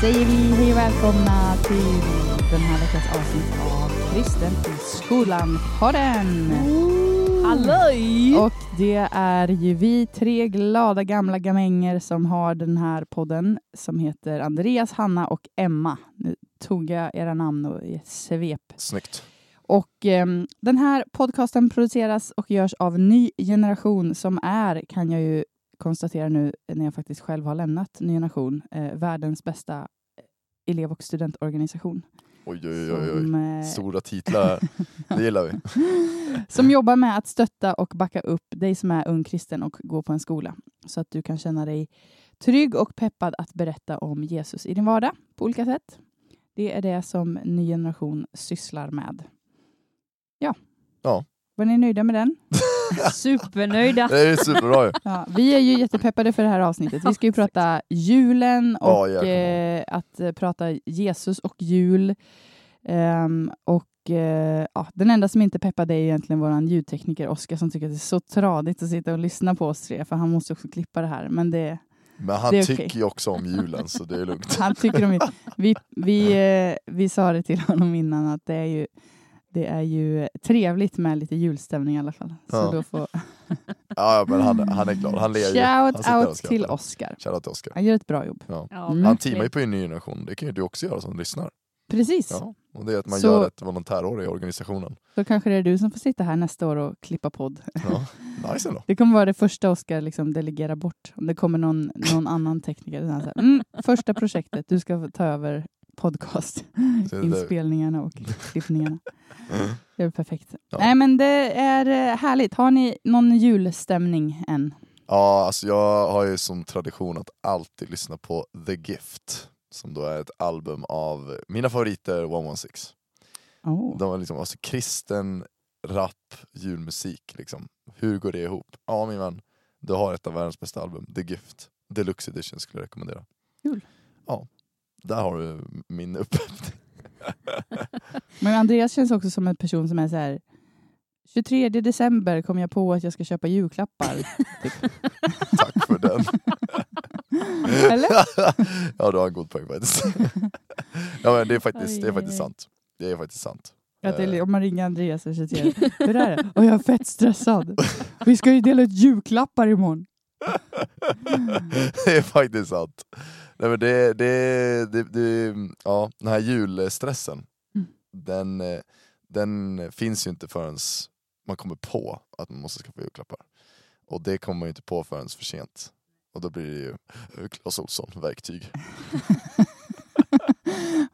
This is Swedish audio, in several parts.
säger vi hej och välkomna till den här veckans avsnitt av Kristen i skolan-podden. Halloj! Och det är ju vi tre glada gamla gamänger som har den här podden som heter Andreas, Hanna och Emma. Nu tog jag era namn och i ett svep. Snyggt. Och eh, den här podcasten produceras och görs av Ny Generation som är, kan jag ju konstatera nu när jag faktiskt själv har lämnat Ny Generation, eh, världens bästa elev och studentorganisation. Oj, oj, oj. Oj. eh, Stora titlar. Det gillar vi. som jobbar med att stötta och backa upp dig som är ung kristen och går på en skola. Så att du kan känna dig trygg och peppad att berätta om Jesus i din vardag på olika sätt. Det är det som Ny Generation sysslar med. Ja. Ja. Var ni nöjda med den? Supernöjda. Det är superbra ju. Ja, vi är ju jättepeppade för det här avsnittet. Vi ska ju prata julen Ja, och jäklar. eh, att eh, prata Jesus och jul. Ehm, och eh, ja, Den enda som inte peppade är egentligen vår ljudtekniker Oskar som tycker att det är så tradigt att sitta och lyssna på oss tre, för han måste också klippa det här. Men det, Men han Det är okej. tycker ju också om julen så det är lugnt. han tycker om vi, vi, eh, vi sa det till honom innan att det är ju det är ju trevligt med lite julstämning i alla fall. Så Ja. då får Ja, men han, han är glad. Han ler ju. Han shout och out till Oskar. Shoutout till Oskar. Han gör ett bra jobb. Ja. Mm. Han teamar ju på en ny generation. Det kan ju du också göra som lyssnar. Precis. Ja. Och det är att man Så- gör ett volontärår i organisationen. Då kanske det är du som får sitta här nästa år och klippa podd. Ja. Nice ändå. Det kommer vara det första Oskar liksom delegerar bort. Om det kommer någon, någon annan tekniker. Så här, mm, första projektet, du ska ta över podcast. Så det- Inspelningarna och klippningarna. Det är perfekt. Ja. Nej men det är eh, härligt. Har ni någon julstämning än? Ja, alltså jag har ju som tradition att alltid lyssna på The Gift. Som då är ett album av mina favoriter 116. Oh. De var liksom, alltså kristen, rap, julmusik liksom. Hur går det ihop? Ja min vän, du har ett av världens bästa album, The Gift. Deluxe edition skulle jag rekommendera. Kul. Ja, där har du min uppgift. Men Andreas känns också som en person som är så här 23 december kom jag på att jag ska köpa julklappar. Tack för den. Eller? ja du har en god poäng faktiskt. ja men det är faktiskt, det är Oj, faktiskt oj, oj. sant. Det är faktiskt sant. Att det, Eh, om man ringer Andreas och säger hur är det? Och jag är fett stressad. Vi ska ju dela ut julklappar imorgon. det är faktiskt sant. Nej, men det, det, det, det, ja, den här julstressen, Mm. den, eh, den finns ju inte förrän man kommer på att man måste skaffa julklappar. Och det kommer man ju inte på förrän för sent. Och då blir det ju Clas Ohlson, verktyg.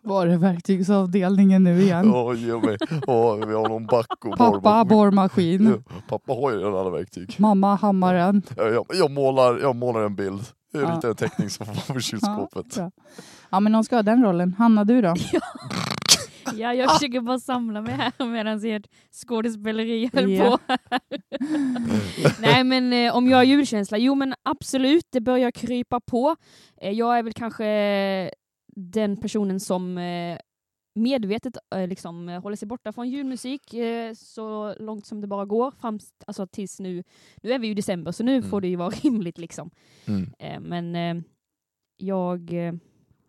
Var är verktygsavdelningen nu igen? Åh, ge mig. Vi har någon back och Pappa borrmaskin. Ja, Pappa har ju redan alla verktyg. Mamma hammaren. Jag, jag, jag, målar, jag målar en bild. Jag Ja. ritar en teckning som får på kylskåpet. bra. Ja men någon ska ha den rollen. Hanna du då? Ja, jag försöker bara samla mig här medan ert skådespeleri höll Ja. på. Nej men eh, om jag har julkänsla, jo men absolut, det börjar krypa på. Eh, jag är väl kanske den personen som eh, medvetet eh, liksom, eh, håller sig borta från julmusik eh, så långt som det bara går. Fram, alltså tills nu, nu är vi ju i december så nu Mm. får det ju vara rimligt liksom. Mm. Eh, men eh, jag,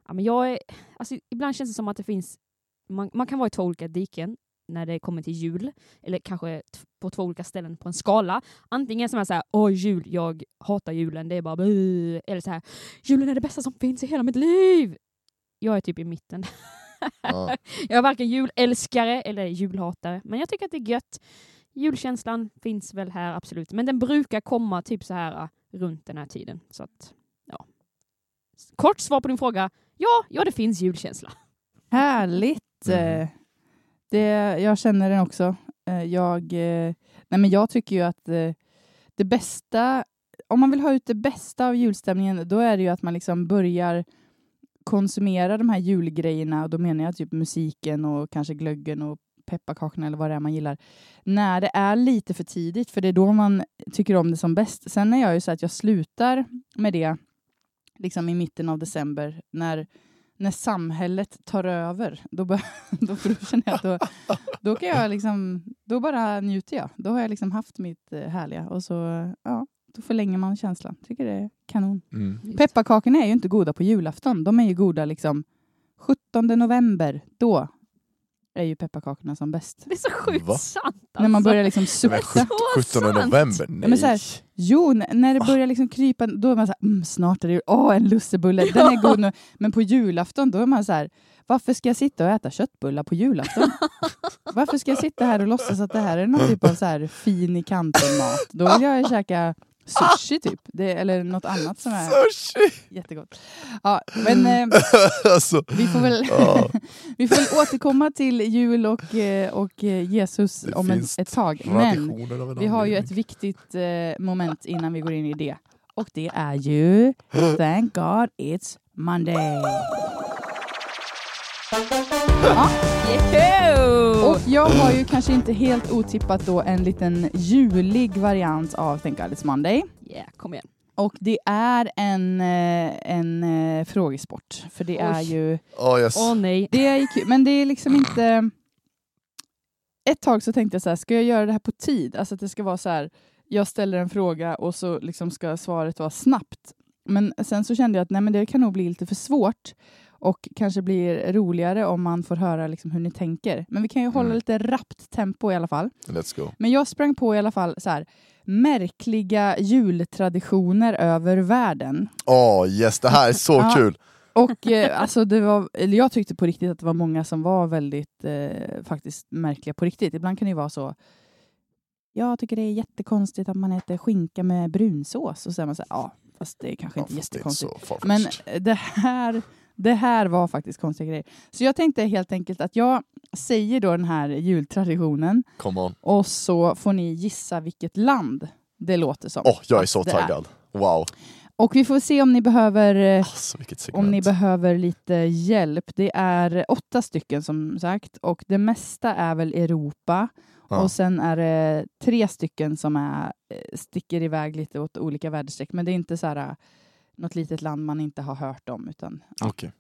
ja, men jag är, alltså, ibland känns det som att det finns, man, man kan vara i två olika diken när det kommer till jul, eller kanske på två olika ställen på en skala. Antingen som är såhär, åh jul, jag hatar julen, det är bara buh. Eller så här, julen är det bästa som finns i hela mitt liv. Jag är typ i mitten. Ja. Jag är varken julälskare eller julhatare, men jag tycker att det är gött. Julkänslan finns väl här, absolut. Men den brukar komma typ så här äh, runt den här tiden. Så att, ja. Kort svar på din fråga. Ja, ja det finns julkänsla. Härligt. Mm. Det, jag känner den också. Eh, Jag, eh, nej men jag tycker ju att eh, det bästa, om man vill ha ut det bästa av julstämningen, då är det ju att man liksom börjar konsumera de här julgrejerna, och då menar jag typ musiken och kanske glöggen och pepparkakorna eller vad det är man gillar, när det är lite för tidigt, för det är då man tycker om det som bäst. Sen är jag ju så att jag slutar med det liksom i mitten av december, när när samhället tar över, då, bör, då, då känner jag att då, då kan jag liksom, då bara njuter jag. Då har jag liksom haft mitt eh, härliga och så, ja, då förlänger man känslan. Tycker det är kanon. Mm. Pepparkakorna är ju inte goda på julafton. De är ju goda liksom 17 november. Då är ju pepparkakorna som bäst. Det är så sjukt Va? sant alltså. När man börjar liksom sukta. sjut- 17 sant. november? Nej. men så här, Jo, när det börjar liksom krypa, då är man så här, mm, snart är det jul. Åh, en lussebulle, den är god nu. Men på julafton, då är man så här, varför ska jag sitta och äta köttbullar på julafton? varför ska jag sitta här och låtsas att det här är någon typ av så här fin i kanten mat? Då vill jag käka sushi typ, det, eller något annat som är Sushi! jättegott. Ja, men eh, alltså, vi får väl ja, vi får väl återkomma till jul och, eh, och eh, Jesus Det om ett, ett tag. Men vi har ju ett viktigt eh, moment innan vi går in i det. Och det är ju Thank God It's Monday. Ja, och jag har ju kanske inte helt otippat då en liten julig variant av Thank God It's Monday. Yeah, kom igen. Och det är en, eh, en eh, frågesport. För det är Oj. ju Åh, yes. Åh nej. Det är ju kul, men det är liksom inte... Ett tag så tänkte jag så här, ska jag göra det här på tid? Alltså att det ska vara så här, jag ställer en fråga och så liksom ska svaret vara snabbt. Men sen så kände jag att nej, men det kan nog bli lite för svårt och kanske blir roligare om man får höra liksom hur ni tänker. Men vi kan ju hålla Mm. lite rappt tempo i alla fall. Let's go. Men jag sprang på i alla fall så här, märkliga jultraditioner över världen. Åh yes, det här är så kul! Och eh, alltså det var, eller jag tyckte på riktigt att det var många som var väldigt eh, faktiskt märkliga på riktigt. Ibland kan det ju vara så. Jag tycker det är jättekonstigt att man äter skinka med brunsås. Och så är man så här, ja, fast det är kanske Ja, inte jättekonstigt. Men det här, det här var faktiskt konstiga grejer. Så jag tänkte helt enkelt att jag säger då den här jultraditionen Come on. och så får ni gissa vilket land det låter som. Åh, jag är att så det taggad. Wow. Och vi får se om ni behöver eh, Alltså, om ni behöver lite hjälp. Det är åtta stycken som sagt och det mesta är väl Europa. Ja. Och sen är det tre stycken som är, eh, sticker iväg lite åt olika väderstreck. Men det är inte så här, eh, något litet land man inte har hört om. Utan... Okej.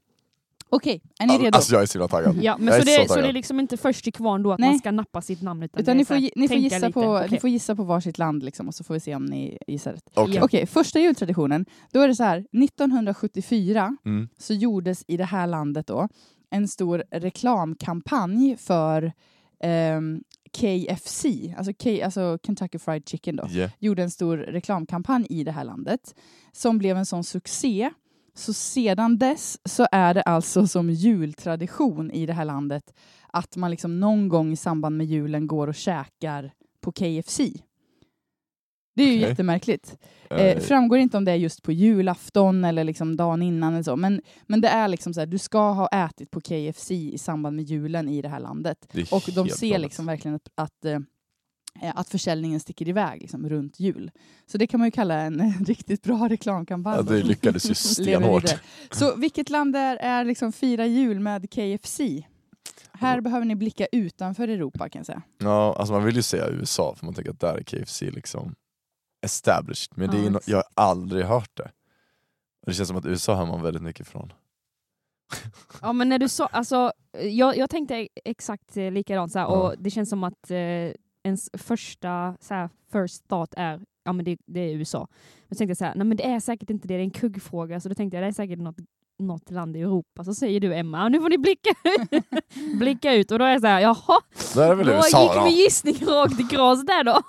Okej, är ni redo? Alltså jag är så himla taggad. Ja, men Jag så är det, så så det är taggad. liksom inte först till kvarn då att Nej. man ska nappa sitt namn utan, utan det är ni så får, här, gi- ni, får tänka gissa lite. på, ni Okej. får gissa på varsitt land liksom, och så får vi se om ni gissar rätt. Okej. Ja. Okej, första jultraditionen. Då är det så här, 1974 Mm. så gjordes i det här landet då en stor reklamkampanj för ehm, KFC, alltså, K, alltså Kentucky Fried Chicken då, Yeah. gjorde en stor reklamkampanj i det här landet som blev en sån succé. Så sedan dess så är det alltså som jultradition i det här landet att man liksom någon gång i samband med julen går och käkar på KFC. Det är ju Okej. jättemärkligt. Eh, framgår inte om det är just på julafton eller liksom dagen innan eller så. Men, men det är liksom så här, du ska ha ätit på KFC i samband med julen i det här landet. det Och de ser liksom verkligen att, att, eh, att försäljningen sticker iväg liksom, runt jul. Så det kan man ju kalla en riktigt bra reklamkampanj. Ja, det lyckades ju stenhårt. Så vilket land är, är liksom fira jul med KFC? Här behöver ni blicka utanför Europa kan jag säga. Ja, alltså man vill ju säga USA för man tänker att där är KFC liksom established. Men det är no- jag har aldrig hört det. Det känns som att USA hör man väldigt mycket från. Ja men när du sa, alltså, jag, jag tänkte exakt eh, likadant så här, och det känns som att eh, ens första så här, first thought är ja men det, det är USA. Men så tänkte jag så här, nej men det är säkert inte det, det är en kuggfråga, så då tänkte jag det är säkert något, något land i Europa. Så säger du Emma, "Ja, nu får ni blicka, blicka ut och då är jag så här, jaha, Det är väl då USA gick då? min gissning rakt i gras där då.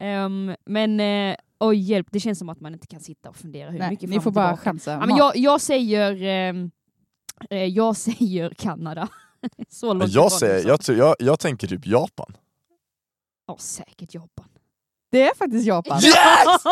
Ehm, men eh, oj hjälp, det känns som att man inte kan sitta och fundera hur Nej, mycket ni fram får bara tillbaka. chansa. Ja, men jag, jag säger ehm, eh, jag säger Kanada. Så Men långt jag, säger, USA. jag, jag, jag tänker typ Japan. Ja, säkert Japan. Det är faktiskt Japan. Yes!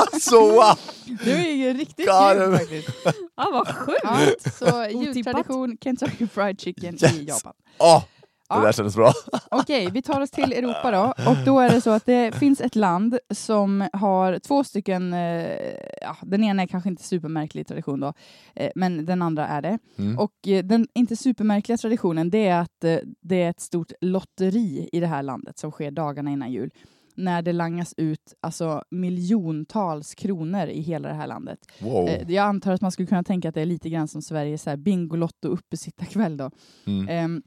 Alltså wow! Det är ju riktigt kul faktiskt. Ja, vad sjukt! Ja, så jultradition Kentucky Fried Chicken i Yes. Japan. Åh, Ja. det där kändes bra. Okej, vi tar oss till Europa då. Och då är det så att det finns ett land som har två stycken, eh, ja, den ena är kanske inte supermärklig tradition då, eh, men den andra är det. Mm. Och eh, den inte supermärkliga traditionen det är att eh, det är ett stort lotteri i det här landet som sker dagarna innan jul. När det langas ut alltså, miljontals kronor i hela det här landet. Wow. Eh, jag antar att man skulle kunna tänka att det är lite grann som Sveriges Bingolotto uppesittarkväll då. Mm. Ehm,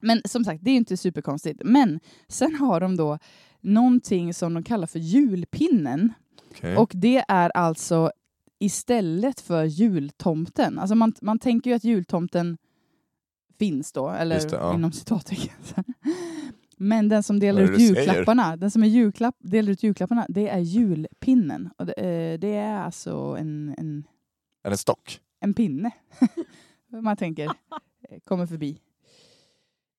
men som sagt, det är inte superkonstigt. Men sen har de då någonting som de kallar för julpinnen. Okej. Och det är alltså istället för jultomten. Alltså man, man tänker ju att jultomten finns då, eller det, ja. inom citattecken. Men den som delar är ut du säger? julklapparna, den som är julklapp, delar ut julklapparna, det är julpinnen. Och det, eh, det är alltså en, en, Är det en stock? en pinne. man tänker, eh, kommer förbi.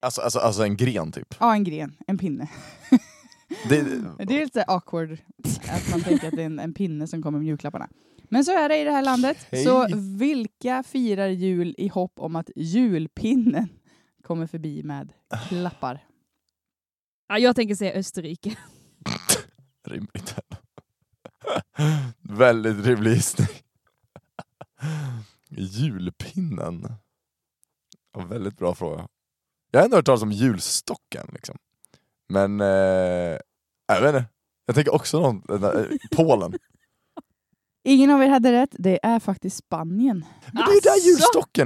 Alltså, alltså, alltså en gren typ? Ja, en gren, en pinne. Det, Det är lite awkward att man tänker att det är en, en pinne som kommer med julklapparna. Men så är det i det här landet. Hej. Så vilka firar jul i hopp om att julpinnen kommer förbi med klappar? Ja, jag tänker säga Österrike. rimligt. Väldigt rimlig gissning. Julpinnen? Ja, väldigt bra fråga. Jag har ändå hört talas om julstocken. Liksom. Men, eh, jag vet inte. Jag tänker också någon, eh, Polen. Ingen av er hade rätt. Det är faktiskt Spanien. Men det är ju där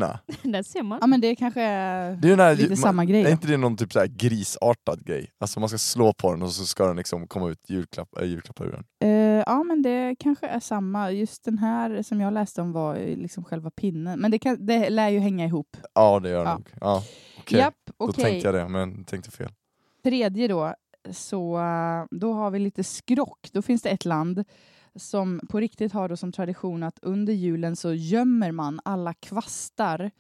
är! Där ser man. Ja, men det kanske är Det är här, lite man- samma grej. Är då. inte det någon typ så här grisartad grej? Alltså man ska slå på den och så ska den liksom komma ut julklapp, äh, julklappar ur den. Eh, ja, men det kanske är samma. Just den här som jag läste om var liksom själva pinnen. Men det, kan, det lär ju hänga ihop. Ja det gör det Ja. nog. Ja, okej. Japp, Då okej. tänkte jag det, men tänkte fel. tredje då, så eh, då har vi lite skrock. Då finns det ett land som på riktigt har då som tradition att under julen så gömmer man alla kvastar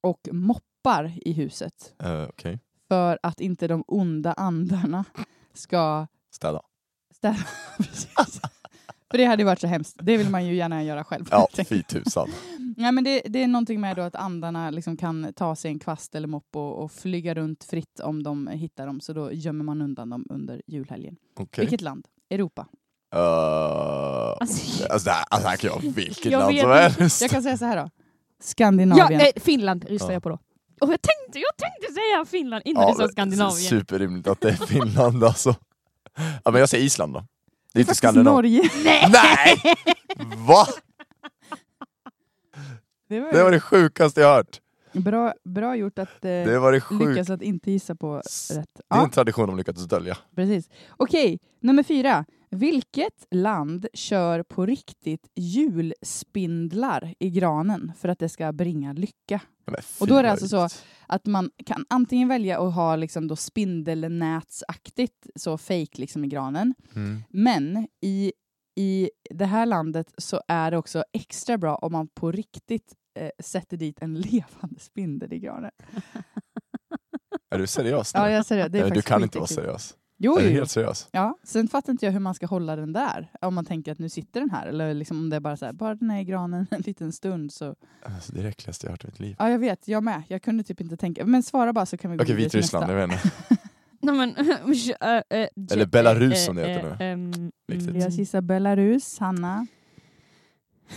och moppar i huset Uh, okej, för att inte de onda andarna ska städa. städa. För det hade ju varit så hemskt. Det vill man ju gärna göra själv. Ja, fy tusan. Nej, men det, det är någonting med då att andarna liksom kan ta sig en kvast eller mopp och, och flyga runt fritt om de hittar dem. Så då gömmer man undan dem under julhelgen. Okej. Vilket land? Europa. Uh, Alltså, alltså, det här, alltså här kan jag vilket Jag land vet som helst. Jag kan säga så här då. ja, Skandinavien. nej, Finland röstar Ja. jag på då. Och jag tänkte, jag tänkte säga Finland innan Ja, du sa men Skandinavien. Superrimligt att det är Finland alltså. Ja, men jag säger Island då. Det är inte Skandinavien. Norge. Nej! Va? Det var, Det var det sjukaste jag hört. bra, bra gjort att eh, Det var det lyckas att inte gissa på S- rätt. Det är Ja, en tradition de lyckats dölja. precis. Okej, nummer fyra. Vilket land kör på riktigt julspindlar i granen för att det ska bringa lycka? Och då är det alltså så-. Att man kan antingen välja att ha liksom då spindelnätsaktigt så fake liksom i granen. Mm. Men i, i det här landet så är det också extra bra om man på riktigt eh, sätter dit en levande spindel i granen. Är du seriös nu? Ja, jag är Nej, du kan inte vara seriös. Jo, är jo. helt seriös? Ja, sen fattar inte jag hur man ska hålla den där. Om man tänker att nu sitter den här. Eller liksom om det är bara så här, bara den är i granen en liten stund så. Alltså, det är det äckligaste jag hört i mitt liv. Ja, jag vet. Jag med. Jag kunde typ inte tänka. Men svara bara så kan vi gå Okej, vidare till Vitryssland, nästa. jag vet inte. Nej, men, äh, äh, Eller Belarus som det heter nu. Viktigt. Jag gissar Belarus. Hanna?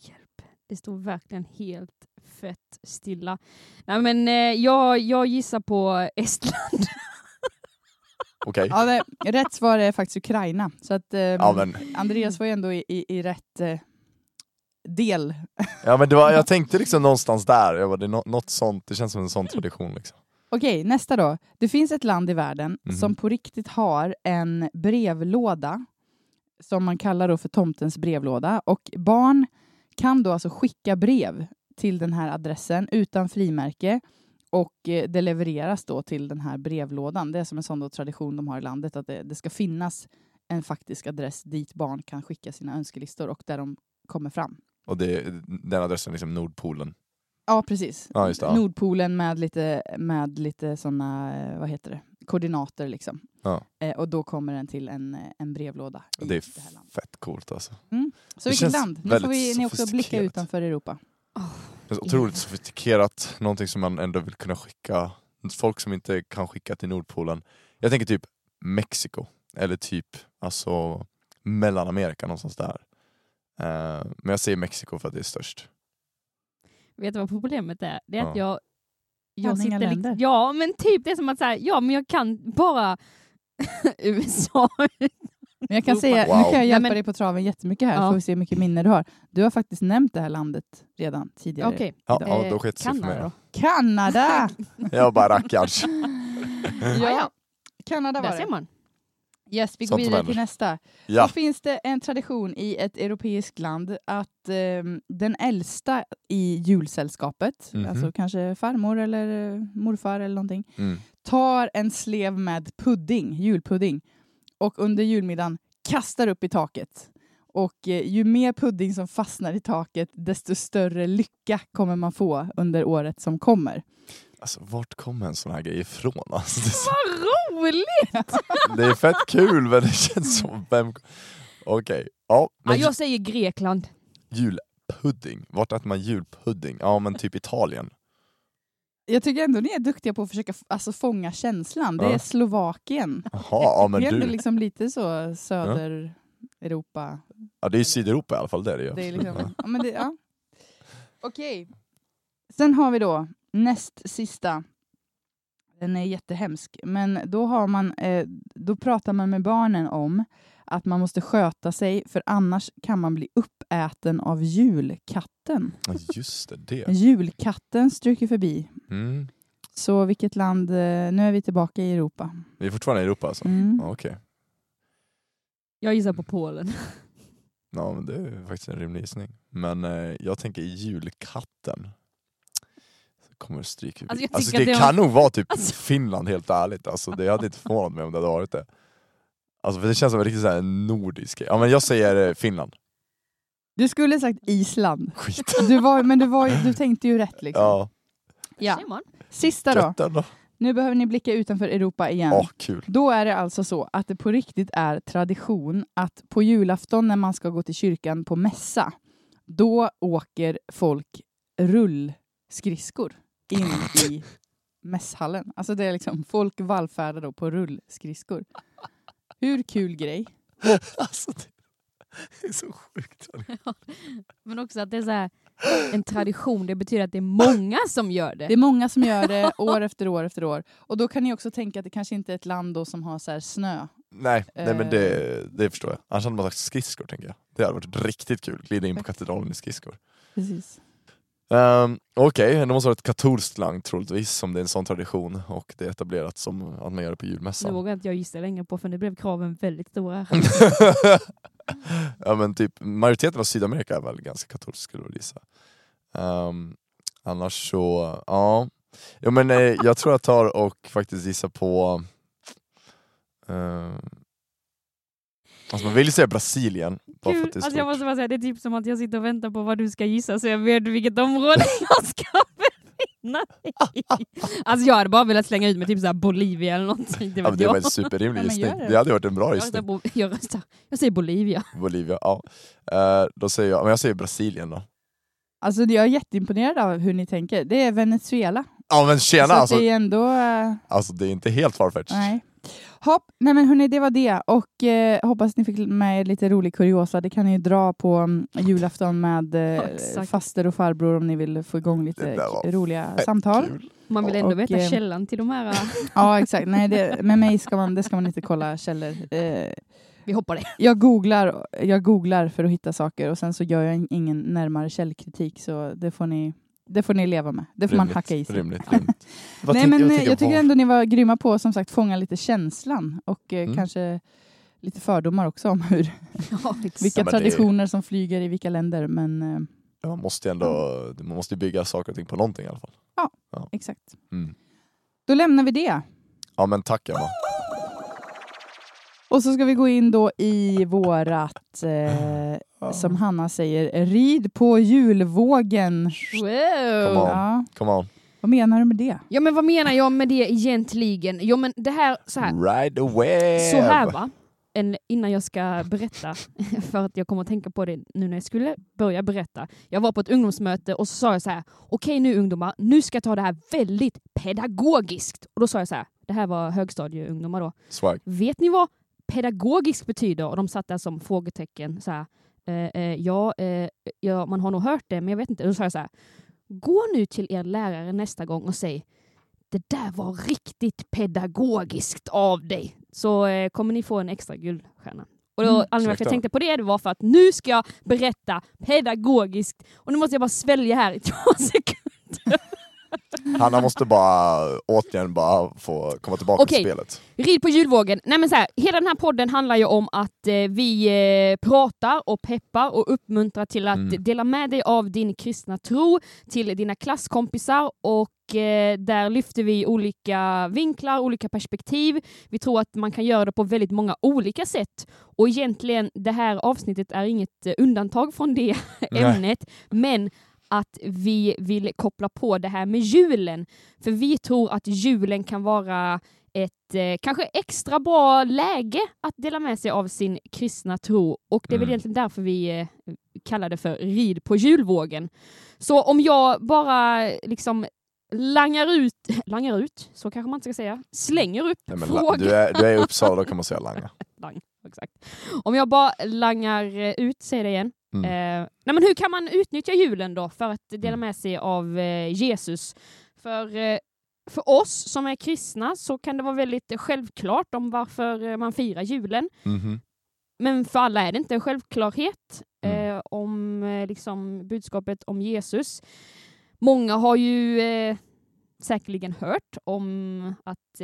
Hjälp. Det står verkligen helt fett stilla. Nej, men, eh, jag, jag gissar på Estland. Okej. Ja, rätt svar är faktiskt Ukraina. Så att eh, Ja, men, Andreas var ju ändå i, i, i rätt eh, del. ja, men det var, jag tänkte liksom någonstans där, jag bara, det är nå- något sånt, det känns som en sån tradition. Liksom. Okej, nästa då. Det finns ett land i världen Mhm. som på riktigt har en brevlåda som man kallar då för tomtens brevlåda. Och barn kan då alltså skicka brev till den här adressen utan frimärke och eh, det levereras då till den här brevlådan. Det är som en sån tradition de har i landet att det, det ska finnas en faktisk adress dit barn kan skicka sina önskelistor och där de kommer fram. Och det, den adressen är liksom Nordpolen. Ja, precis. Ja, det, ja. Nordpolen med lite, med lite såna, eh, vad heter det, koordinater liksom. Ja. Eh, och då kommer den till en, eh, en brevlåda Det är det fett coolt alltså. Så det vilket land? Nu får vi, ni också blicka utanför Europa. Det är så otroligt sofistikerat, någonting som man ändå vill kunna skicka, folk som inte kan skicka till Nordpolen. Jag tänker typ Mexiko, eller typ alltså Mellanamerika någonstans där. Eh, men jag säger Mexiko för att det är störst. Vet du vad problemet är? Det är att Ja. jag, Kan jag inga sitter liksom, Ja, men typ det är som att säga, ja men jag kan bara USA. Men jag kan säga, nu Wow. kan jag hjälpa Nej, men- dig på traven jättemycket här, Ja. får vi se hur mycket minne du har. Du har faktiskt nämnt det här landet redan tidigare. Okej. Ja, idag. ja Eh, då skett sig för mig. Kanada då. Kanada! Jag bara rackarns. Ja, ja. Kanada var Där det. ser man. Yes, vi går Sånt vidare till nästa. Ja, Då finns det en tradition i ett europeiskt land att ehm, den äldsta i julsällskapet, Mhm. alltså kanske farmor eller eh, morfar eller någonting, mm. tar en slev med pudding, julpudding, och under julmiddagen kastar upp i taket. Och eh, ju mer pudding som fastnar i taket, desto större lycka kommer man få under året som kommer. alltså vart kommer en sån här grej ifrån? Alltså, det, är så, Vad roligt! det är fett kul men det känns som, vem... Okej, ja. Ja, Men jag säger Grekland. julpudding, vart äter man julpudding? Ja men typ Italien. Jag tycker ändå ni är duktiga på att försöka alltså, fånga känslan. Det är Slovakien. Jaha, ja men det är ändå du. liksom lite så söder Europa. Ja det är Sydeuropa i alla fall, det är det ju. Det är liksom, ja, men det, ja. Okej. Sen har vi då näst sista. Den är jättehemsk. Men då, har man, eh, då pratar man med barnen om att man måste sköta sig för annars kan man bli uppäten av julkatten. Ja just det, det. Julkatten stryker förbi. Mm. Så vilket land? eh, Nu är vi tillbaka i Europa. Vi är fortfarande i Europa alltså? Mm. Ja, Okej. Jag gissar på Polen. Ja men det är faktiskt en rimlig gissning. Men eh, jag tänker julkatten. Så kommer det stryk Alltså, alltså, det det kan nog vara typ Alltså- Finland helt ärligt. Alltså, det hade inte förvånat mig om det hade varit det. Alltså, för det känns som en riktigt så här nordisk. Ja men jag säger eh, Finland. Du skulle sagt Island. Skit. Du var, men du, var, ju- du tänkte ju rätt. Liksom. Ja, Ja. Sista då. då. Nu behöver ni blicka utanför Europa igen. Åh kul. Då är det alltså så att det på riktigt är tradition att på julafton när man ska gå till kyrkan på mässa, då åker folk rullskridskor in i mässhallen. Alltså det är liksom folk vallfärdar då på rullskridskor. Hur kul grej? Alltså, det, är så sjukt. Men också att det är så här, en tradition, det betyder att det är många som gör det. Det är många som gör det år efter år efter år. Och då kan ni också tänka att det kanske inte är ett land då som har så här snö. Nej, nej men Eh. det, det förstår jag. Annars hade man sagt skridskor tänker jag. Det hade varit riktigt kul. Glida in på katedralen i skridskor. Precis. Um, Okej, det måste vara ett katolskt land troligtvis om det är en sån tradition och det är etablerat som att man gör det på julmässan. vågar inte jag gissa längre på för nu blev kraven väldigt stora. ja men typ majoriteten av Sydamerika är väl ganska katolsk skulle jag gissa. Um, annars så, ja. Jo men eh, jag tror jag tar och faktiskt gissar på eh, Alltså man vill ju säga Brasilien. Bara för Kul. att det är Alltså jag måste bara säga, det är typ som att jag sitter och väntar på vad du ska gissa så jag vet vilket område jag ska befinna mig i. Alltså jag hade bara velat slänga ut med typ så här Bolivia eller någonting. Det ja, det var jag. en superrimlig gissning. det. Det hade varit en bra Jag gissning. Jag, röstar, jag säger Bolivia. Bolivia, ja. Eh, då säger jag, men jag säger Brasilien då. Alltså jag är jätteimponerad av hur ni tänker. Det är Venezuela. Ja men tjena! så Alltså, det är ändå... eh, alltså det är inte helt farfetched. nej. Hopp, nej men hörni, det var det. Och eh, hoppas ni fick med er lite rolig kuriosa. Det kan ni ju dra på um, julafton med eh, exakt. faster och farbror om ni vill få igång lite roliga samtal. Kul. Man vill ändå Och, veta eh, källan till de här. äh, Ja, exakt. Nej, det, med mig ska man, det ska man inte kolla källor. Eh, Vi hoppar det. jag, googlar, jag googlar för att hitta saker och sen så gör jag ingen närmare källkritik så det får ni, det får ni leva med. Det får man Rimligt, hacka i sig. Rimligt, rimligt. Nej, men vad eh, jag tycker ändå ni var grymma på som sagt fånga lite känslan och eh, Mm. kanske lite fördomar också om hur, Ja, vilka Ja, traditioner som flyger i vilka länder. Men eh, Ja, Man måste ändå man måste ju bygga saker och ting på någonting i alla fall. exakt. Mm. Då lämnar vi det. Ja men tack Emma. Och så ska vi gå in då i vårat, eh, som Hanna säger, rid på julvågen. Wow. Come on. Ja, Come on. vad menar du med det? Ja men vad menar jag med det egentligen? Jo men det här, så här. Ride away! Så här va, en, innan jag ska berätta, för att jag kommer att tänka på det nu när jag skulle börja berätta. Jag var på ett ungdomsmöte och så sa jag så här, okej nu ungdomar, nu ska jag ta det här väldigt pedagogiskt. Och då sa jag så här, det här var högstadieungdomar då. Swag. Vet ni vad pedagogiskt betyder? Och de satt där som frågetecken. Så här, eh, eh, ja, eh, ja, man har nog hört det, men jag vet inte. Då sa jag så här, gå nu till er lärare nästa gång och säg det där var riktigt pedagogiskt av dig. Så eh, kommer ni få en extra guldstjärna. Och då, Mm. anledningen till att jag tänkte på det, det var för att nu ska jag berätta pedagogiskt. Och nu måste jag bara svälja här i två sekunder. Hanna måste bara återigen bara få komma tillbaka Okej. till spelet. Rid på julvågen. Nej men så här, hela den här podden handlar ju om att eh, vi eh, pratar och peppar och uppmuntrar till att Mm. dela med dig av din kristna tro till dina klasskompisar och eh, där lyfter vi olika vinklar, olika perspektiv. Vi tror att man kan göra det på väldigt många olika sätt och egentligen det här avsnittet är inget eh, undantag från det Nej. ämnet, men att vi vill koppla på det här med julen. För vi tror att julen kan vara ett eh, kanske extra bra läge att dela med sig av sin kristna tro. Och det är väl Mm. egentligen därför vi eh, kallar det för rid på julvågen. Så om jag bara liksom langar ut, langar ut, så kanske man inte ska säga, slänger upp Nej, frågor. du, är, du är i Uppsala, då kan man säga langa. Lang, exakt. Om jag bara langar eh, ut, säger det igen. Mm. Eh, nej men hur kan man utnyttja julen då för att dela Mm. med sig av eh, Jesus? För, eh, för oss som är kristna så kan det vara väldigt självklart om varför eh, man firar julen. Mhm. Men för alla är det inte en självklarhet Mm. eh, om eh, liksom budskapet om Jesus. Många har ju säkerligen hört om att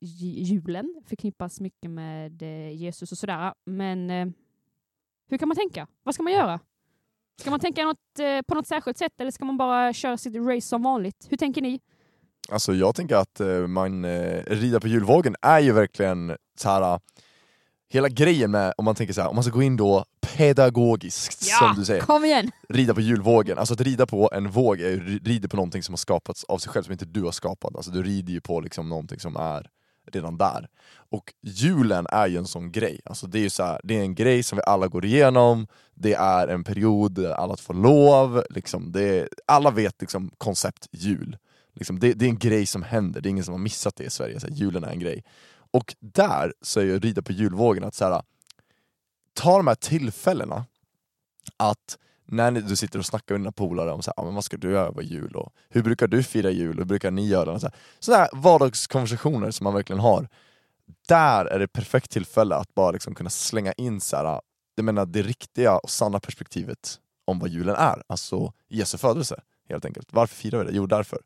julen förknippas mycket med Jesus och sådär. Men hur kan man tänka? Vad ska man göra? Ska man tänka något, eh, på något särskilt sätt eller ska man bara köra sitt race som vanligt? Hur tänker ni? Alltså jag tänker att eh, man eh, rida på julvågen är ju verkligen så här. eh, Hela grejen med, om man tänker så här, om man ska gå in då pedagogiskt som du säger, kom igen! rida på julvågen. Alltså att rida på en våg är ju rider på någonting som har skapats av sig själv, som inte du har skapat. Alltså du rider ju på liksom någonting som är redan där. Och julen är ju en sån grej. Alltså det är ju så här, det är en grej som vi alla går igenom, det är en period där alla får lov, liksom det är, alla vet liksom koncept jul. Liksom det, det är en grej som händer, det är ingen som har missat det i Sverige, så här, julen är en grej. Och där så är ju rida på julvågen att så här, ta de här tillfällena att när ni- du sitter och snackar med dina polare om så här, ah, men vad ska du göra på jul och hur brukar du fira jul och hur brukar ni göra? Och Så här, sådana här vardagskonversationer som man verkligen har. Där är det ett perfekt tillfälle att bara liksom kunna slänga in så här, jag menar, det riktiga och sanna perspektivet om vad julen är, alltså Jesu födelse helt enkelt. Varför firar vi det? Jo därför.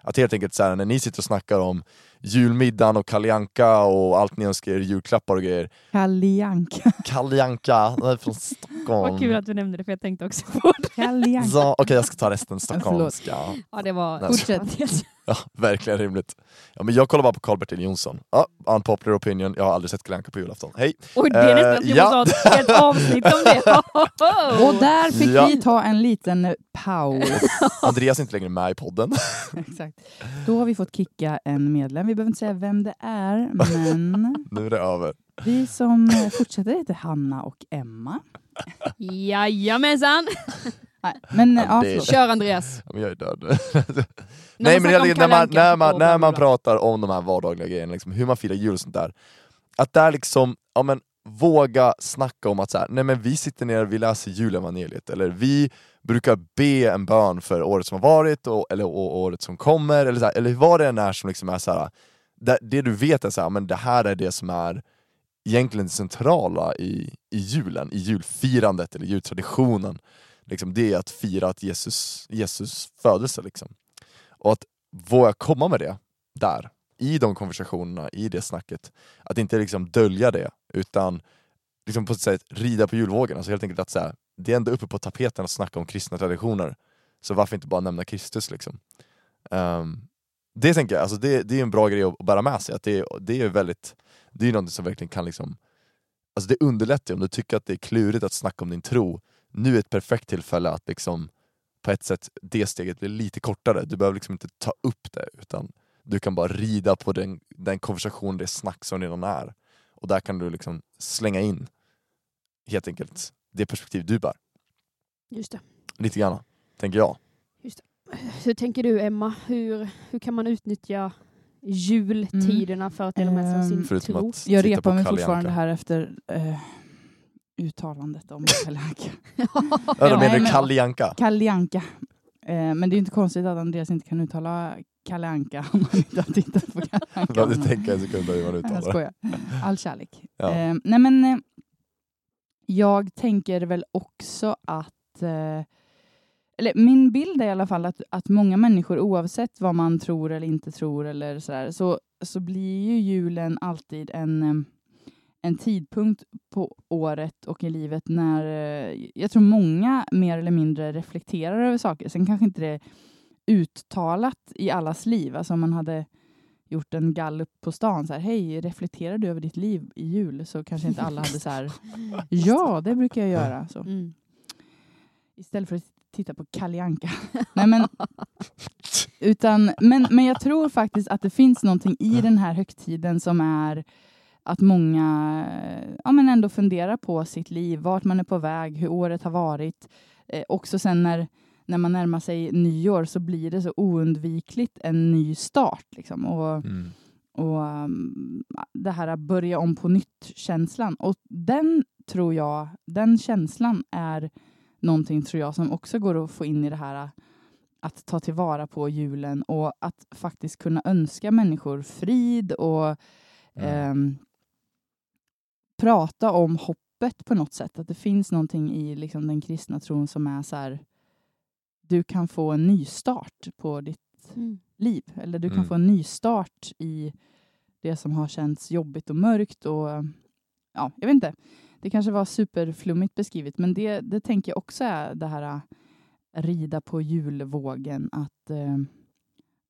Att helt enkelt så här, när ni sitter och snackar om julmiddagen och Kalle Anka och allt ni önskar er julklappar och grejer. Kalle Anka. Kalle Anka, det är från Stockholm. Vad kul att du nämnde det för jag tänkte också på det. Kalle Anka. Så, Okej jag ska ta resten stockholmska. Ja, det var... Nej. Fortsätt. Ja, verkligen rimligt. Ja, men jag kollar bara på Karl-Bertil Jonsson. Ja, unpopular opinion, jag har aldrig sett Kalle på julafton. Hej! Och det är nästan att vi Eh, ja. måste ha ett helt avsnitt om det. Och där fick Ja. vi ta en liten paus. Andreas är inte längre med i podden. Exakt. Då har vi fått kicka en medlem. Vi behöver inte säga vem det är, men Nu är det över. vi som fortsätter heter Hanna och Emma. Jajamensan! Nej, men Ja, ja, det-. Kör Andreas. Ja, men jag är död. När Nej man men enkelt, när man, när man, när man pratar om de här vardagliga grejerna, liksom, hur man firar jul och sånt där. Att där liksom, ja men våga snacka om att så här, nej men vi sitter ner och vi läser julevangeliet, eller vi brukar be en bön för året som har varit, och, eller och året som kommer, eller, så här, eller vad det än är som liksom är så här, det, det du vet är så här, men det här är det som är egentligen det centrala i, i julen, i julfirandet eller jultraditionen. Liksom, det är att fira att Jesus, Jesus födelse. Liksom. Och att våga komma med det där, i de konversationerna, i det snacket. Att inte liksom dölja det, utan liksom på ett sätt rida på julvågen. Alltså helt enkelt att så här, det är ändå uppe på tapeten att snacka om kristna traditioner. Så varför inte bara nämna Kristus liksom? Um, det tänker jag, alltså det, det är en bra grej att bära med sig. Att det, det är väldigt, det är något som verkligen kan liksom Alltså det underlättar ju om du tycker att det är klurigt att snacka om din tro. Nu är ett perfekt tillfälle att liksom på ett sätt det steget blir lite kortare. Du behöver liksom inte ta upp det utan du kan bara rida på den, den konversation, det snack som redan är. Och där kan du liksom slänga in helt enkelt det perspektiv du bär. Just det. Lite grann, tänker jag. Hur tänker du Emma? Hur, hur kan man utnyttja jultiderna för att dela med sig av sin Ehm, Förutom tro? att Jag repar mig fortfarande här efter eh, uttalandet om Kalle Anka. Ja, då Ja, menar nej, du men- Kalle Anka? Kalle Anka. Eh, men det är ju inte konstigt att Andreas inte kan uttala Kalle Anka om man inte har tittat på Kalle Anka. Behövde tänka en sekund hur man uttalar Jag det. All kärlek. Ja. Eh, nej men, eh, jag tänker väl också att eh, eller min bild är i alla fall att, att många människor oavsett vad man tror eller inte tror eller sådär, så, så blir ju julen alltid en, eh, en tidpunkt på året och i livet när eh, jag tror många mer eller mindre reflekterar över saker. Sen kanske inte det är uttalat i allas liv. Alltså om man hade gjort en gallup på stan, så här, hej, reflekterar du över ditt liv i jul? Så kanske inte alla hade så här, ja, det brukar jag göra. Så. Mm. Istället för att titta på Kalle. Nej, men, utan, men, men jag tror faktiskt att det finns någonting i den här högtiden som är att många ja, men ändå funderar på sitt liv, vart man är på väg, hur året har varit. Eh, också sen när, när man närmar sig nyår så blir det så oundvikligt en ny start. Liksom. Och, Mm. och um, det här att börja om på nytt-känslan. Och den tror jag, den känslan är någonting tror jag som också går att få in i det här att ta tillvara på julen och att faktiskt kunna önska människor frid och Mm. ehm, prata om hoppet på något sätt. Att det finns någonting i liksom, den kristna tron som är så här, du kan få en nystart på ditt Mm. liv. Eller du kan Mm. få en nystart i det som har känts jobbigt och mörkt. Och, ja, jag vet inte. Det kanske var superflummigt beskrivet, men det, det tänker jag också är det här äh, rida på julvågen. Att, eh,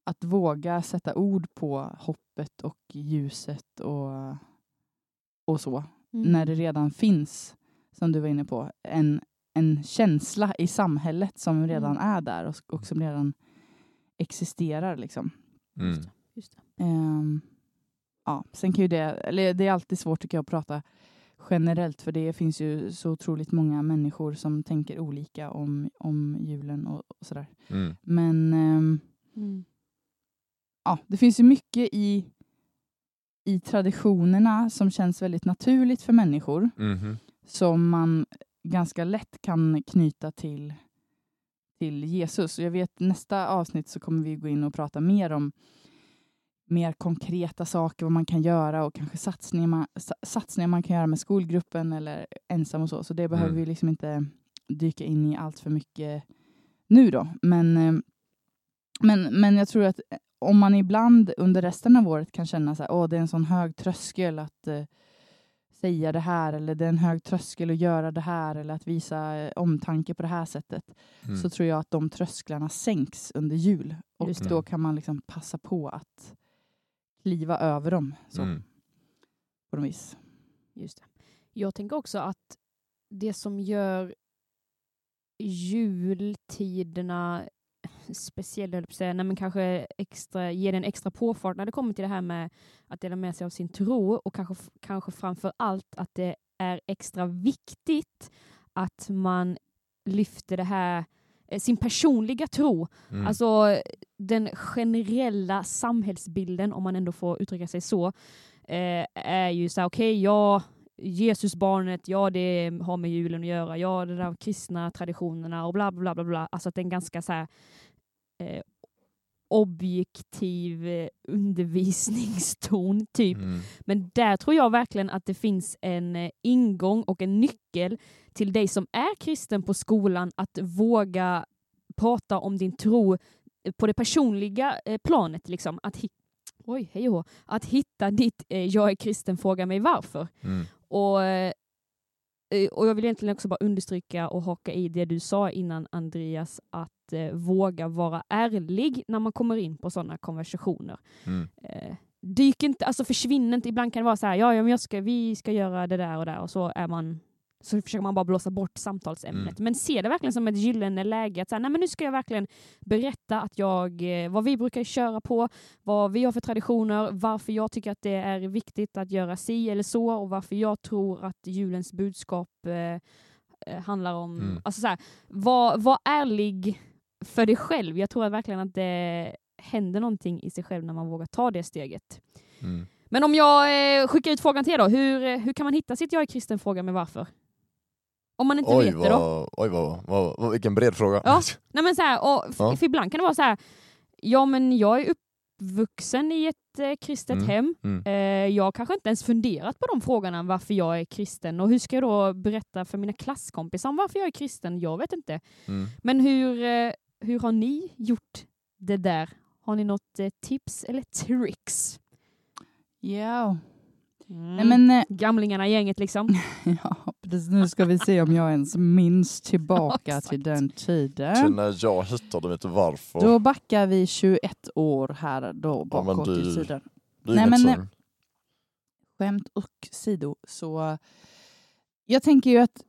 att våga sätta ord på hoppet och ljuset och, och så. Mm. När det redan finns, som du var inne på, en, en känsla i samhället som redan Mm. är där och, och som redan existerar. Liksom. Mm. Just det. Ehm, ja, sen kan ju det, eller det är alltid svårt tycker jag att prata generellt för det finns ju så otroligt många människor som tänker olika om, om julen och, och sådär. Mm. Men ehm, Mm. ja, det finns ju mycket i, i traditionerna som känns väldigt naturligt för människor Mhm. som man ganska lätt kan knyta till, till Jesus. Och jag vet nästa avsnitt så kommer vi gå in och prata mer om mer konkreta saker, vad man kan göra och kanske satsningar man, sa- satsningar man kan göra med skolgruppen eller ensam och så. Så det behöver Mm. vi liksom inte dyka in i allt för mycket nu då. Men, eh, men, men jag tror att eh, om man ibland under resten av året kan känna så här, åh det är en sån hög tröskel att eh, säga det här eller det är en hög tröskel att göra det här eller att visa eh, omtanke på det här sättet Mm. så tror jag att de trösklarna sänks under jul och Just det. då kan man liksom passa på att kliva över dem så, Mm. på något vis. Just det. Jag tänker också att det som gör jultiderna speciella, höll säga, nej, men kanske extra, ger en extra påfart när det kommer till det här med att dela med sig av sin tro och kanske, kanske framför allt att det är extra viktigt att man lyfter det här, eh, sin personliga tro Mm. Alltså den generella samhällsbilden, om man ändå får uttrycka sig så, eh, är ju så här, okej, ja, Jesusbarnet, ja det har med julen att göra, ja de där kristna traditionerna och bla bla bla bla. Alltså att det är en ganska så här, eh, objektiv eh, undervisningston typ. Mm. Men där tror jag verkligen att det finns en eh, ingång och en nyckel till dig som är kristen på skolan att våga prata om din tro på det personliga planet. Liksom. Att, hi- Oj, hej och att hitta ditt jag är kristen, fråga mig varför. Mm. Och, och jag vill egentligen också bara understryka och haka i det du sa innan Andreas, att eh, våga vara ärlig när man kommer in på sådana konversationer. Mm. Eh, dyk inte, alltså försvinn inte. Ibland kan det vara så här, ja, ja men jag ska, vi ska göra det där och där och så är man så försöker man bara blåsa bort samtalsämnet. Men se det verkligen som ett gyllene läge. Att så här, nej, men nu ska jag verkligen berätta att jag, eh, vad vi brukar köra på, vad vi har för traditioner, varför jag tycker att det är viktigt att göra si eller så och varför jag tror att julens budskap eh, eh, handlar om... Mm. Alltså så här, var, var ärlig för dig själv. Jag tror verkligen att det händer någonting i sig själv när man vågar ta det steget. Mm. Men om jag eh, skickar ut frågan till er då, hur, eh, hur kan man hitta sitt jag är kristen? Fråga med varför. Om man inte Oj, vet det då. vad, oj vad, vad, vad, vilken bred fråga. Ja. Nej men så här, och Ja. för ibland kan det vara så här, ja men jag är uppvuxen i ett eh, kristet Mm. hem. Mm. Eh, jag kanske inte ens funderat på de frågorna, varför jag är kristen. Och hur ska jag då berätta för mina klasskompisar om varför jag är kristen? Jag vet inte. Mm. Men hur, eh, hur har ni gjort det där? Har ni något eh, tips eller tricks? Ja. Mm. Nej, men, eh, Gamlingarna i gänget liksom. ja, precis, nu ska vi se om jag ens minns tillbaka Ja, till den tiden. Så när jag hittade vet du varför. Då backar vi 21 år här då Ja, men bakåt du- i tiden. är nej, men, så- Skämt och sido så jag tänker ju att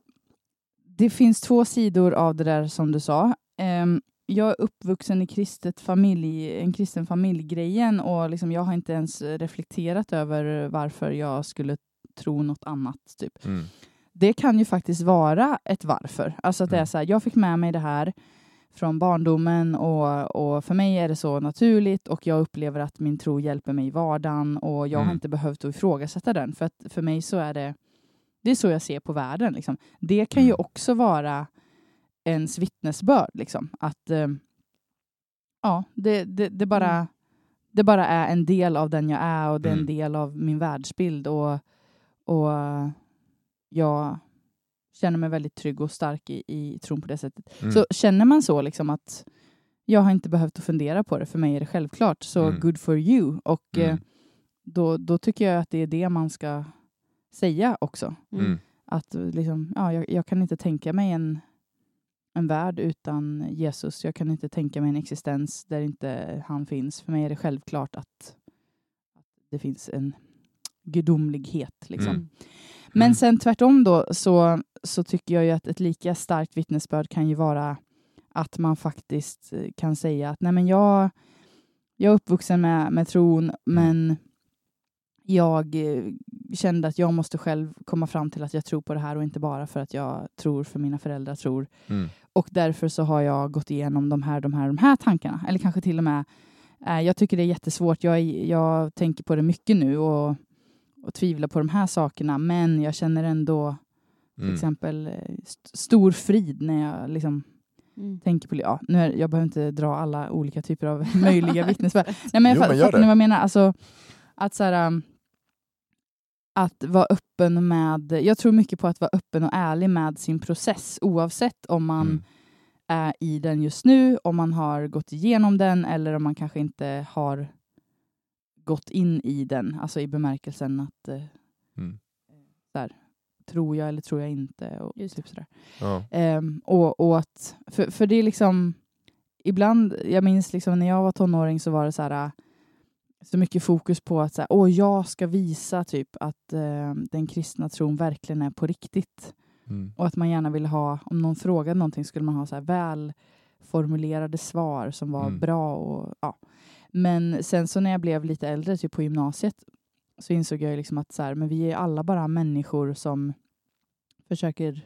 det finns två sidor av det där som du sa. Ehm, jag är uppvuxen i kristet familj, en kristen familjgrejen och liksom jag har inte ens reflekterat över varför jag skulle tro något annat. Typ. Mm. Det kan ju faktiskt vara ett varför. Alltså att det är Mm. så här, jag fick med mig det här från barndomen och, och för mig är det så naturligt och jag upplever att min tro hjälper mig i vardagen och jag har Mm. inte behövt att ifrågasätta den för att för mig så är det det är så jag ser på världen. Liksom. Det kan ju Mm. också vara ens vittnesbörd. Liksom. Att eh, ja, det, det, det, bara, Mm. det bara är en del av den jag är och det är en Mm. del av min världsbild. Och, och eh, jag känner mig väldigt trygg och stark i, i tron på det sättet. Mm. Så känner man så liksom att jag har inte behövt att fundera på det, för mig är det självklart, så Mm. good for you. Och eh, Mm. då, då tycker jag att det är det man ska säga också. Mm. Att eh, liksom, ja, jag, jag kan inte tänka mig en, en värld utan Jesus. Jag kan inte tänka mig en existens där inte han finns. För mig är det självklart att, det finns en gudomlighet. Liksom. Mm. Men Mm. sen tvärtom då så, så tycker jag ju att ett lika starkt vittnesbörd kan ju vara att man faktiskt kan säga att nej men jag, jag är uppvuxen med, med tron men jag eh, kände att jag måste själv komma fram till att jag tror på det här och inte bara för att jag tror för mina föräldrar tror. Mm. Och därför så har jag gått igenom de här, de här, de här tankarna. Eller kanske till och med, eh, jag tycker det är jättesvårt. Jag, jag tänker på det mycket nu och, och tvivlar på de här sakerna. Men jag känner ändå till Mm. exempel eh, st- stor frid när jag liksom Mm. tänker på... Ja, nu är, jag behöver inte dra alla olika typer av möjliga vittnesbörd. Nej, men jag Jo, men gör det. vad jag menar? Alltså, att så här, um, att vara öppen med... Jag tror mycket på att vara öppen och ärlig med sin process oavsett om man Mm. är i den just nu, om man har gått igenom den eller om man kanske inte har gått in i den, alltså i bemärkelsen att eh, Mm. tror jag eller tror jag inte? Och Just typ sådär. Ja. Ehm, och, och att, för, för det är liksom, ibland, jag minns liksom när jag var tonåring så var det så här, så mycket fokus på att så här, Åh, jag ska visa typ att eh, den kristna tron verkligen är på riktigt. Mm. Och att man gärna vill ha, om någon frågade någonting skulle man ha så här välformulerade svar som var Mm. bra. Och, ja. Men sen så när jag blev lite äldre, typ på gymnasiet, så insåg jag ju liksom att så här, men vi är alla bara människor som försöker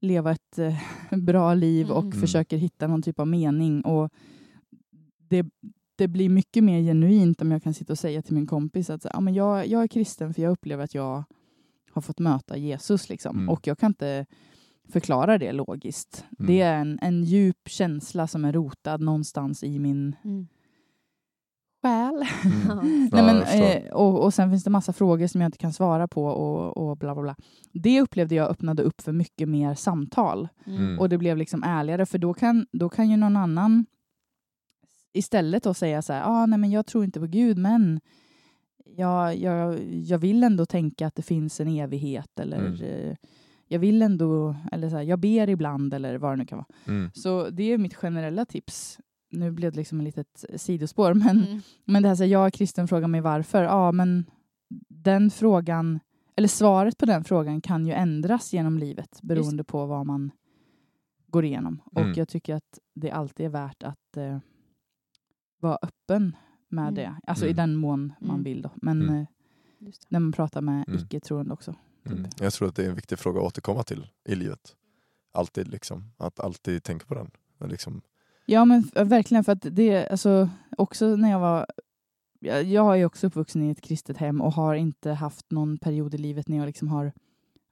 leva ett eh, bra liv och Mm. försöker hitta någon typ av mening. Och det, det blir mycket mer genuint om jag kan sitta och säga till min kompis att ja, men jag, jag är kristen för jag upplever att jag har fått möta Jesus. Liksom. Mm. Och jag kan inte förklara det logiskt. Mm. Det är en, en djup känsla som är rotad någonstans i min Mm. själ. Mm. Nej, men, eh, och, och sen finns det massa frågor som jag inte kan svara på och, och bla bla bla. Det upplevde jag öppnade upp för mycket mer samtal. Mm. Och det blev liksom ärligare för då kan, då kan ju någon annan istället då säga så här, ah, nej men jag tror inte på Gud men jag, jag, jag vill ändå tänka att det finns en evighet eller Mm. eh, jag vill ändå, eller så här, jag ber ibland eller vad det nu kan vara. Mm. Så det är mitt generella tips. Nu blev det liksom ett litet sidospår men Mm. men det här så här, jag är kristen, frågar mig varför. Ja, men den frågan, eller svaret på den frågan kan ju ändras genom livet beroende på vad man går igenom. Mm. Och jag tycker att det alltid är värt att eh, vara öppen med Mm. det. Alltså i Mm. den mån man Mm. vill då. Men Mm. eh, när man pratar med Mm. icke-troende också. Mm. Typ. Jag tror att det är en viktig fråga att återkomma till i livet. Alltid liksom, att alltid tänka på den. Liksom, Ja men verkligen för att det, alltså också när jag var jag, är ju också uppvuxen i ett kristet hem och har inte haft någon period i livet när jag liksom har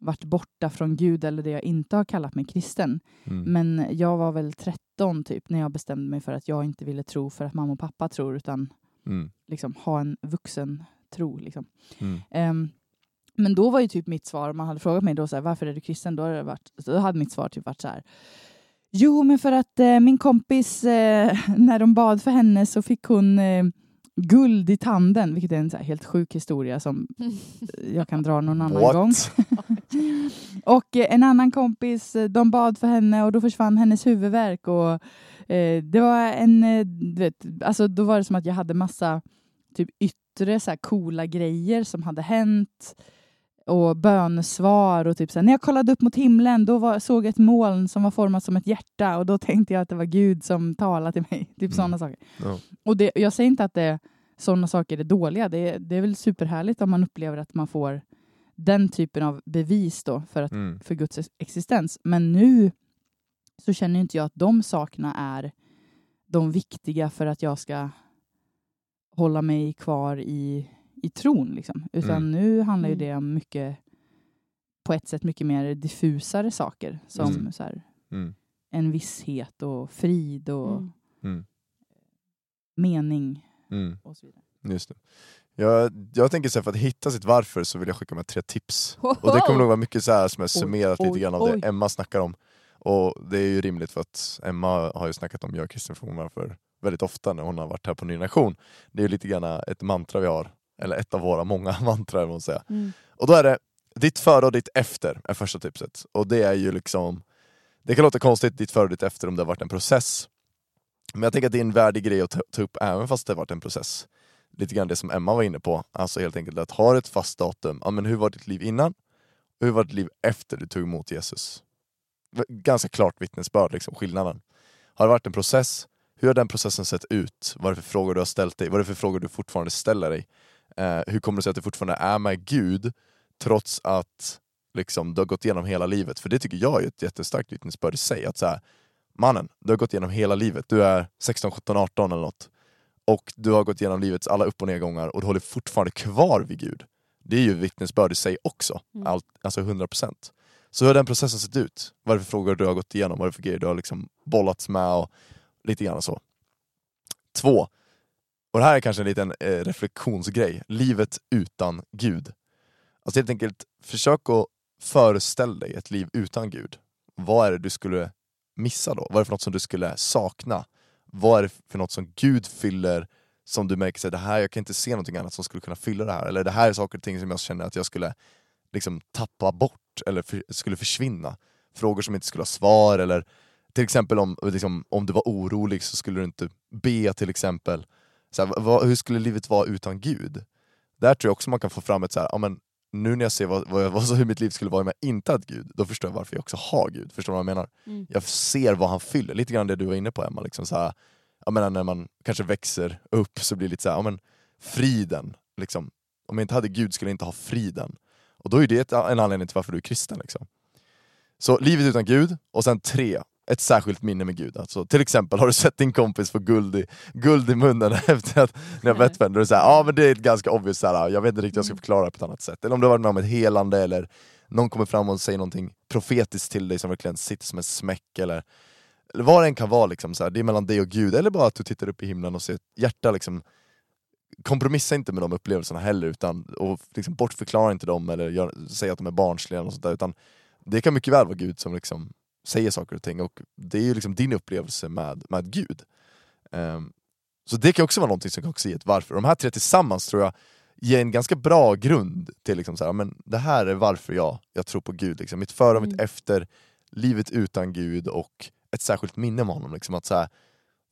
varit borta från Gud eller det jag inte har kallat mig kristen. mm. Men jag var väl 13 typ när jag bestämde mig för att jag inte ville tro för att mamma och pappa tror utan Mm. liksom, ha en vuxen tro. Liksom. Mm. Ehm, men då var ju typ mitt svar, om man hade frågat mig då så här, varför är du kristen, då hade, varit, då hade mitt svar typ varit så här. Jo, men för att eh, min kompis, eh, när de bad för henne så fick hon eh, guld i tanden, vilket är en så här, helt sjuk historia som jag kan dra någon annan What? gång. Och eh, en annan kompis, eh, de bad för henne och då försvann hennes huvudvärk. Och, eh, det var en, eh, du vet, alltså då var det som att jag hade massa typ yttre så här, coola grejer som hade hänt och bönesvar och typ så här, när jag kollade upp mot himlen då var, såg jag ett moln som var format som ett hjärta och då tänkte jag att det var Gud som talade till mig. Typ Mm. sådana saker. Ja. Och det, jag säger inte att det, sådana saker är dåliga. Det, är- det är väl superhärligt om man upplever att man får den typen av bevis då för, att, Mm. för Guds ex- existens. Men nu så känner inte jag att de sakerna är de viktiga för att jag ska hålla mig kvar i, i tron. Liksom. Utan Mm. nu handlar ju Mm. det om mycket, på ett sätt mycket mer diffusare saker. Som Mm. så här, Mm. en visshet och frid och Mm. Mm. mening Mm. och så vidare. Just det. Jag, jag tänker så här, för att hitta sitt varför så vill jag skicka med tre tips. Och det kommer nog vara mycket så här som är summerat lite oj, grann av oj. det Emma snackar om. Och det är ju rimligt för att Emma har ju snackat om jag är kristen för varför väldigt ofta när hon har varit här på Ny Nation. Det är ju lite grann ett mantra vi har, eller ett av våra många mantrar vill man säga. Mm. Och då är det ditt före och ditt efter är första tipset. Och det är ju liksom, det kan låta konstigt ditt före och ditt efter om det har varit en process. Men jag tänker att det är en värdig grej att ta, ta upp även fast det har varit en process. Lite grann det som Emma var inne på, alltså helt enkelt att ha ett fast datum. Ja, men hur var ditt liv innan? Och hur var ditt liv efter du tog emot Jesus? Ganska klart vittnesbörd, liksom, skillnaden. Har det varit en process? Hur har den processen sett ut? Vad är det för frågor du har ställt dig? Vad är det för frågor du fortfarande ställer dig? Eh, hur kommer det sig att du fortfarande är med Gud trots att liksom, du har gått igenom hela livet? För det tycker jag är ett jättestarkt vittnesbörd i sig. Att så här, mannen, du har gått igenom hela livet. Du är 16, 17, 18 eller något. Och du har gått igenom livets alla upp och nedgångar och du håller fortfarande kvar vid Gud. Det är ju vittnesbörd i sig också. Mm. Allt, alltså 100%. Så hur har den processen sett ut? Vad är det för frågor du har gått igenom? Vad är det för grejer du har liksom bollats med? Och lite grann så. Två. Och det här är kanske en liten eh, reflektionsgrej. Livet utan Gud. Alltså helt enkelt, försök att föreställa dig ett liv utan Gud. Vad är det du skulle missa då? Vad är det för något som du skulle sakna? Vad är det för något som Gud fyller som du märker att det här, jag kan inte se någonting annat som skulle kunna fylla det här. Eller det här är saker och ting som jag känner att jag skulle liksom tappa bort eller för, skulle försvinna. Frågor som inte skulle ha svar eller till exempel om, liksom, om du var orolig så skulle du inte be till exempel. Så här, vad, hur skulle livet vara utan Gud? Där tror jag också man kan få fram ett så här, ja, men nu när jag ser vad, vad, vad, hur mitt liv skulle vara om jag inte hade Gud, då förstår jag varför jag också har Gud. Förstår du vad jag menar? Mm. Jag ser vad han fyller, lite grann det du var inne på Emma. Liksom så här, jag menar, när man kanske växer upp så blir det lite så här, ja, men friden. Liksom. Om jag inte hade Gud skulle jag inte ha friden. Och då är det en anledning till varför du är kristen. Liksom. Så livet utan Gud, och sen tre, ett särskilt minne med Gud. Alltså, till exempel, har du sett din kompis få guld i, guld i munnen efter att ni har bett för henne? Ja men det är ett ganska obvious, så här, jag vet inte riktigt hur jag ska förklara det på ett annat sätt. Eller om du har varit med om ett helande, eller någon kommer fram och säger någonting profetiskt till dig som verkligen sitter som en smäck, eller, eller vad det än kan vara, liksom, så här, det är mellan dig och Gud, eller bara att du tittar upp i himlen och ser ett hjärta liksom, kompromissa inte med de upplevelserna heller, utan, och liksom bortförklara inte dem eller gör, säga att de är barnsliga, och sånt där, utan det kan mycket väl vara Gud som liksom säger saker och ting, och det är ju liksom din upplevelse med, med Gud. Ehm, så det kan också vara någonting som kan också ge ett varför. De här tre tillsammans tror jag ger en ganska bra grund till liksom så här, men det här är varför jag, jag tror på Gud. Liksom. Mitt före och mitt Mm. efter, livet utan Gud och ett särskilt minne med honom. Liksom, att så här,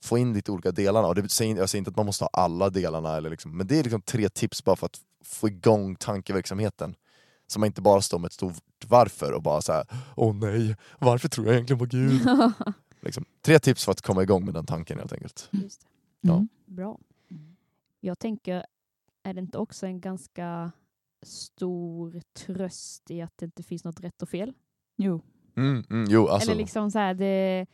få in lite olika delarna. Och det jag säger inte att man måste ha alla delarna, eller liksom, men det är liksom tre tips bara för att få igång tankeverksamheten. Så man inte bara står med ett stort varför och bara så här, åh nej, varför tror jag egentligen på Gud? liksom, tre tips för att komma igång med den tanken helt enkelt. Just det. Ja. Mm. Bra. Jag tänker, är det inte också en ganska stor tröst i att det inte finns något rätt och fel? Jo. Mm, mm, jo, alltså, Eller liksom så här, det,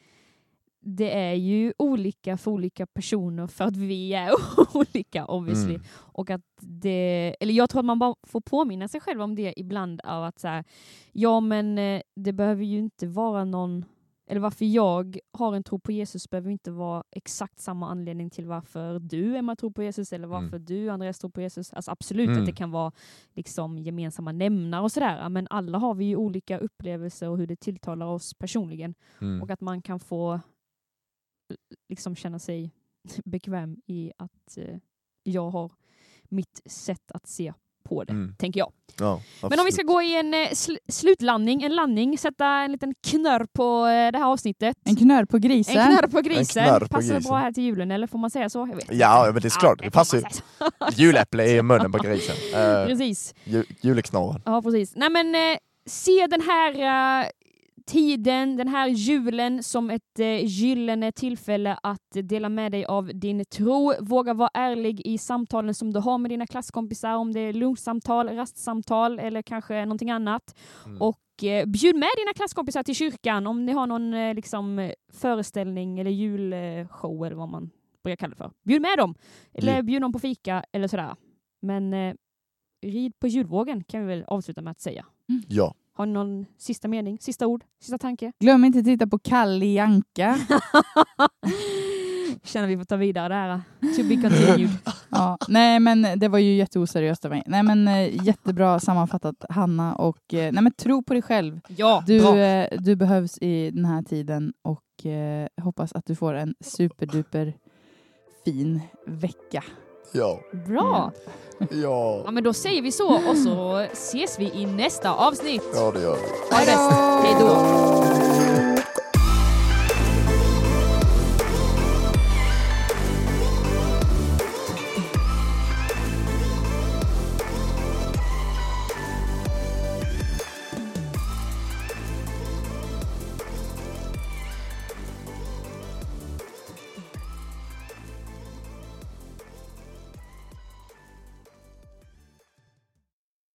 det är ju olika för olika personer för att vi är olika obviously. mm, Och att det, eller jag tror att man bara får påminna sig själv om det ibland av att så här, ja men eh, det behöver ju inte vara någon eller varför jag har en tro på Jesus behöver inte vara exakt samma anledning till varför du Emma tror på Jesus eller Mm. varför du Andreas tror på Jesus. Alltså absolut Mm. att det kan vara liksom gemensamma nämnare och sådär, men alla har vi ju olika upplevelser och hur det tilltalar oss personligen Mm. och att man kan få liksom känna sig bekväm i att eh, jag har mitt sätt att se på det, Mm. tänker jag. Ja, Men om vi ska gå i en eh, sl slutlandning, en landning, sätta en liten knörr på eh, det här avsnittet. En knörr på grisen. En knarr på grisen. knarr på Passar grisen. bra här till julen, eller får man säga så? Jag vet inte. Ja, men det är såklart. Ja, Det passar ju. Juläpple i munnen på grisen. Uh, Precis. ju, juleknorren. Ja, precis. Nej, men eh, se den här eh, tiden, den här julen som ett eh, gyllene tillfälle att dela med dig av din tro. Våga vara ärlig i samtalen som du har med dina klasskompisar, om det är lunchsamtal, rastsamtal eller kanske någonting annat. Mm. Och eh, bjud med dina klasskompisar till kyrkan om ni har någon eh, liksom, föreställning eller julshow eller vad man brukar kalla det för. Bjud med dem! Eller bjud dem på fika eller sådär. Men eh, rid på julvågen kan vi väl avsluta med att säga. Ja. Har ni någon sista mening, sista ord, sista tanke? Glöm inte att titta på Kalle Anka. Känner vi får ta vidare det här. To be continued. Ja, nej men det var ju jätteoseriöst av mig. Nej men eh, jättebra sammanfattat Hanna och eh, nej men tro på dig själv. Ja, Du, bra. eh, du behövs i den här tiden och eh, hoppas att du får en superduper fin vecka. Ja. Bra! Ja, Ja. men då säger vi så och så ses vi i nästa avsnitt. Ja, det gör vi. Ha det bäst. Hej då!